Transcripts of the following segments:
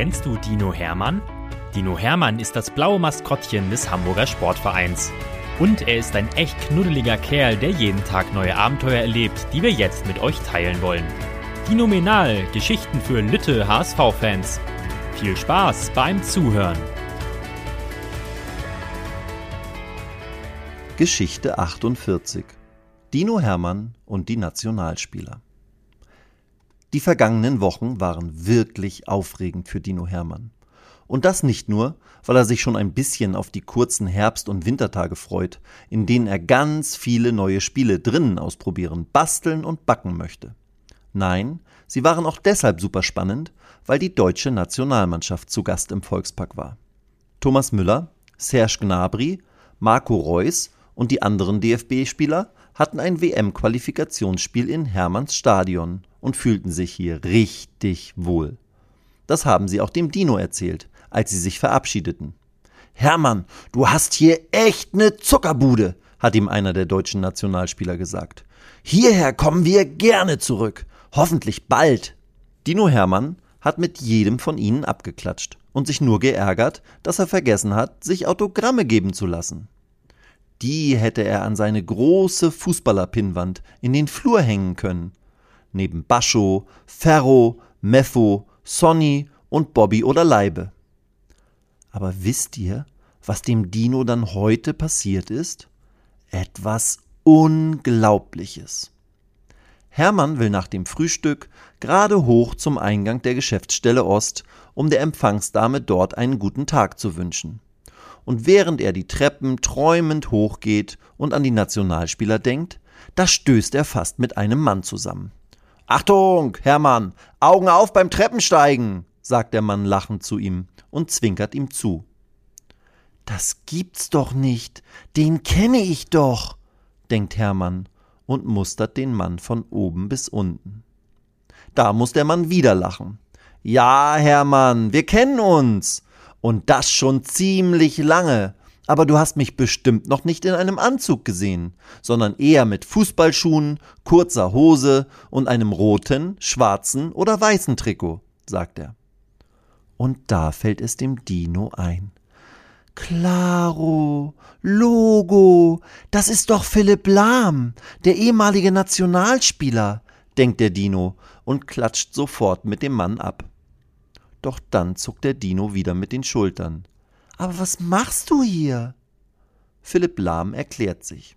Kennst du Dino Hermann? Dino Hermann ist das blaue Maskottchen des Hamburger Sportvereins. Und er ist ein echt knuddeliger Kerl, der jeden Tag neue Abenteuer erlebt, die wir jetzt mit euch teilen wollen. Dinominal, Geschichten für Lütte HSV-Fans. Viel Spaß beim Zuhören. Geschichte 48 Dino Hermann und die Nationalspieler Die vergangenen Wochen waren wirklich aufregend für Dino Hermann. Und das nicht nur, weil er sich schon ein bisschen auf die kurzen Herbst- und Wintertage freut, in denen er ganz viele neue Spiele drinnen ausprobieren, basteln und backen möchte. Nein, sie waren auch deshalb super spannend, weil die deutsche Nationalmannschaft zu Gast im Volkspark war. Thomas Müller, Serge Gnabry, Marco Reus und die anderen DFB-Spieler hatten ein WM-Qualifikationsspiel in Hermanns Stadion und fühlten sich hier richtig wohl. Das haben sie auch dem Dino erzählt, als sie sich verabschiedeten. Hermann, du hast hier echt ne Zuckerbude, hat ihm einer der deutschen Nationalspieler gesagt. Hierher kommen wir gerne zurück. Hoffentlich bald. Dino Hermann hat mit jedem von ihnen abgeklatscht und sich nur geärgert, dass er vergessen hat, sich Autogramme geben zu lassen. Die hätte er an seine große Fußballerpinnwand in den Flur hängen können. Neben Bascho, Ferro, Meffo, Sonny und Bobby oder Leibe. Aber wisst ihr, was dem Dino dann heute passiert ist? Etwas Unglaubliches. Hermann will nach dem Frühstück gerade hoch zum Eingang der Geschäftsstelle Ost, um der Empfangsdame dort einen guten Tag zu wünschen. Und während er die Treppen träumend hochgeht und an die Nationalspieler denkt, da stößt er fast mit einem Mann zusammen. Achtung, Hermann, Augen auf beim Treppensteigen, sagt der Mann lachend zu ihm und zwinkert ihm zu. Das gibt's doch nicht, den kenne ich doch, denkt Hermann und mustert den Mann von oben bis unten. Da muss der Mann wieder lachen. Ja, Hermann, wir kennen uns. Und das schon ziemlich lange. Aber du hast mich bestimmt noch nicht in einem Anzug gesehen, sondern eher mit Fußballschuhen, kurzer Hose und einem roten, schwarzen oder weißen Trikot, sagt er. Und da fällt es dem Dino ein. Claro, Logo, das ist doch Philipp Lahm, der ehemalige Nationalspieler, denkt der Dino und klatscht sofort mit dem Mann ab. Doch dann zuckt der Dino wieder mit den Schultern. Aber was machst du hier? Philipp Lahm erklärt sich.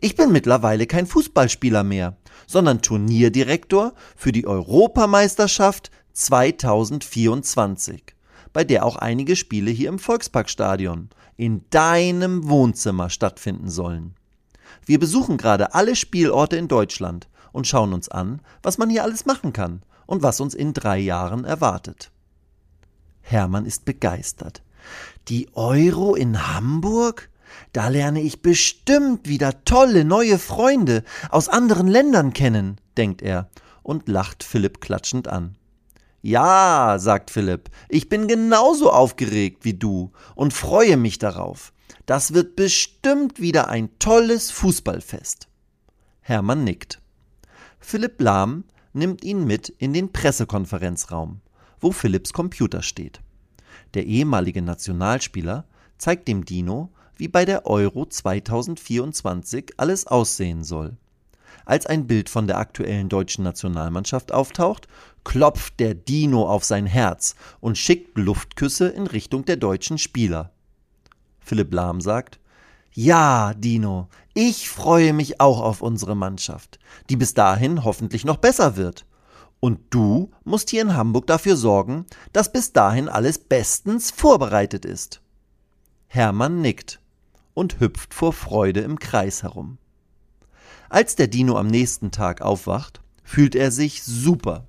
Ich bin mittlerweile kein Fußballspieler mehr, sondern Turnierdirektor für die Europameisterschaft 2024, bei der auch einige Spiele hier im Volksparkstadion in deinem Wohnzimmer stattfinden sollen. Wir besuchen gerade alle Spielorte in Deutschland und schauen uns an, was man hier alles machen kann und was uns in drei Jahren erwartet. Hermann ist begeistert. Die Euro in Hamburg? Da lerne ich bestimmt wieder tolle neue Freunde aus anderen Ländern kennen, denkt er und lacht Philipp klatschend an. Ja, sagt Philipp, ich bin genauso aufgeregt wie du und freue mich darauf. Das wird bestimmt wieder ein tolles Fußballfest. Hermann nickt. Philipp Lahm nimmt ihn mit in den Pressekonferenzraum, wo Philipps Computer steht. Der ehemalige Nationalspieler zeigt dem Dino, wie bei der Euro 2024 alles aussehen soll. Als ein Bild von der aktuellen deutschen Nationalmannschaft auftaucht, klopft der Dino auf sein Herz und schickt Luftküsse in Richtung der deutschen Spieler. Philipp Lahm sagt, ja, Dino, ich freue mich auch auf unsere Mannschaft, die bis dahin hoffentlich noch besser wird. Und du musst hier in Hamburg dafür sorgen, dass bis dahin alles bestens vorbereitet ist. Hermann nickt und hüpft vor Freude im Kreis herum. Als der Dino am nächsten Tag aufwacht, fühlt er sich super.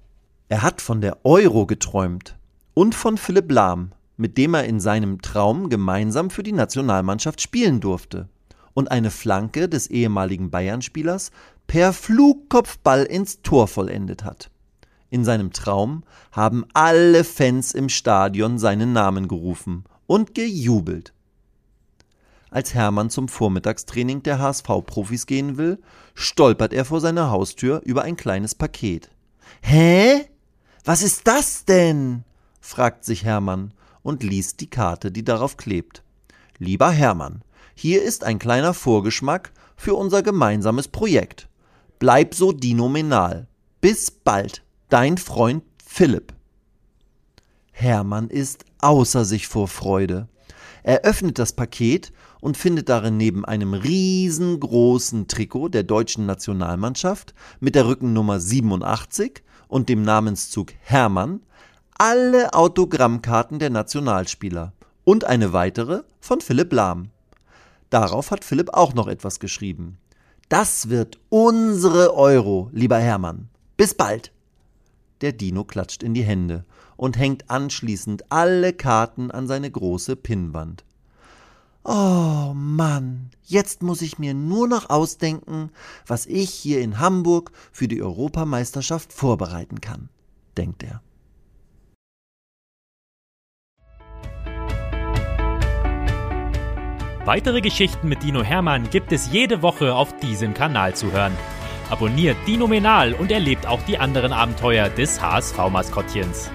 Er hat von der Euro geträumt und von Philipp Lahm, mit dem er in seinem Traum gemeinsam für die Nationalmannschaft spielen durfte und eine Flanke des ehemaligen Bayern-Spielers per Flugkopfball ins Tor vollendet hat. In seinem Traum haben alle Fans im Stadion seinen Namen gerufen und gejubelt. Als Hermann zum Vormittagstraining der HSV-Profis gehen will, stolpert er vor seiner Haustür über ein kleines Paket. Hä? Was ist das denn? fragt sich Hermann und liest die Karte, die darauf klebt. Lieber Hermann, hier ist ein kleiner Vorgeschmack für unser gemeinsames Projekt. Bleib so dinominal. Bis bald, dein Freund Philipp. Hermann ist außer sich vor Freude. Er öffnet das Paket und findet darin neben einem riesengroßen Trikot der deutschen Nationalmannschaft mit der Rückennummer 87 und dem Namenszug Hermann alle Autogrammkarten der Nationalspieler und eine weitere von Philipp Lahm. Darauf hat Philipp auch noch etwas geschrieben. Das wird unsere Euro, lieber Hermann. Bis bald. Der Dino klatscht in die Hände und hängt anschließend alle Karten an seine große Pinnwand. Oh Mann, jetzt muss ich mir nur noch ausdenken, was ich hier in Hamburg für die Europameisterschaft vorbereiten kann, denkt er. Weitere Geschichten mit Dino Hermann gibt es jede Woche auf diesem Kanal zu hören. Abonniert Dino Menal und erlebt auch die anderen Abenteuer des HSV-Maskottchens.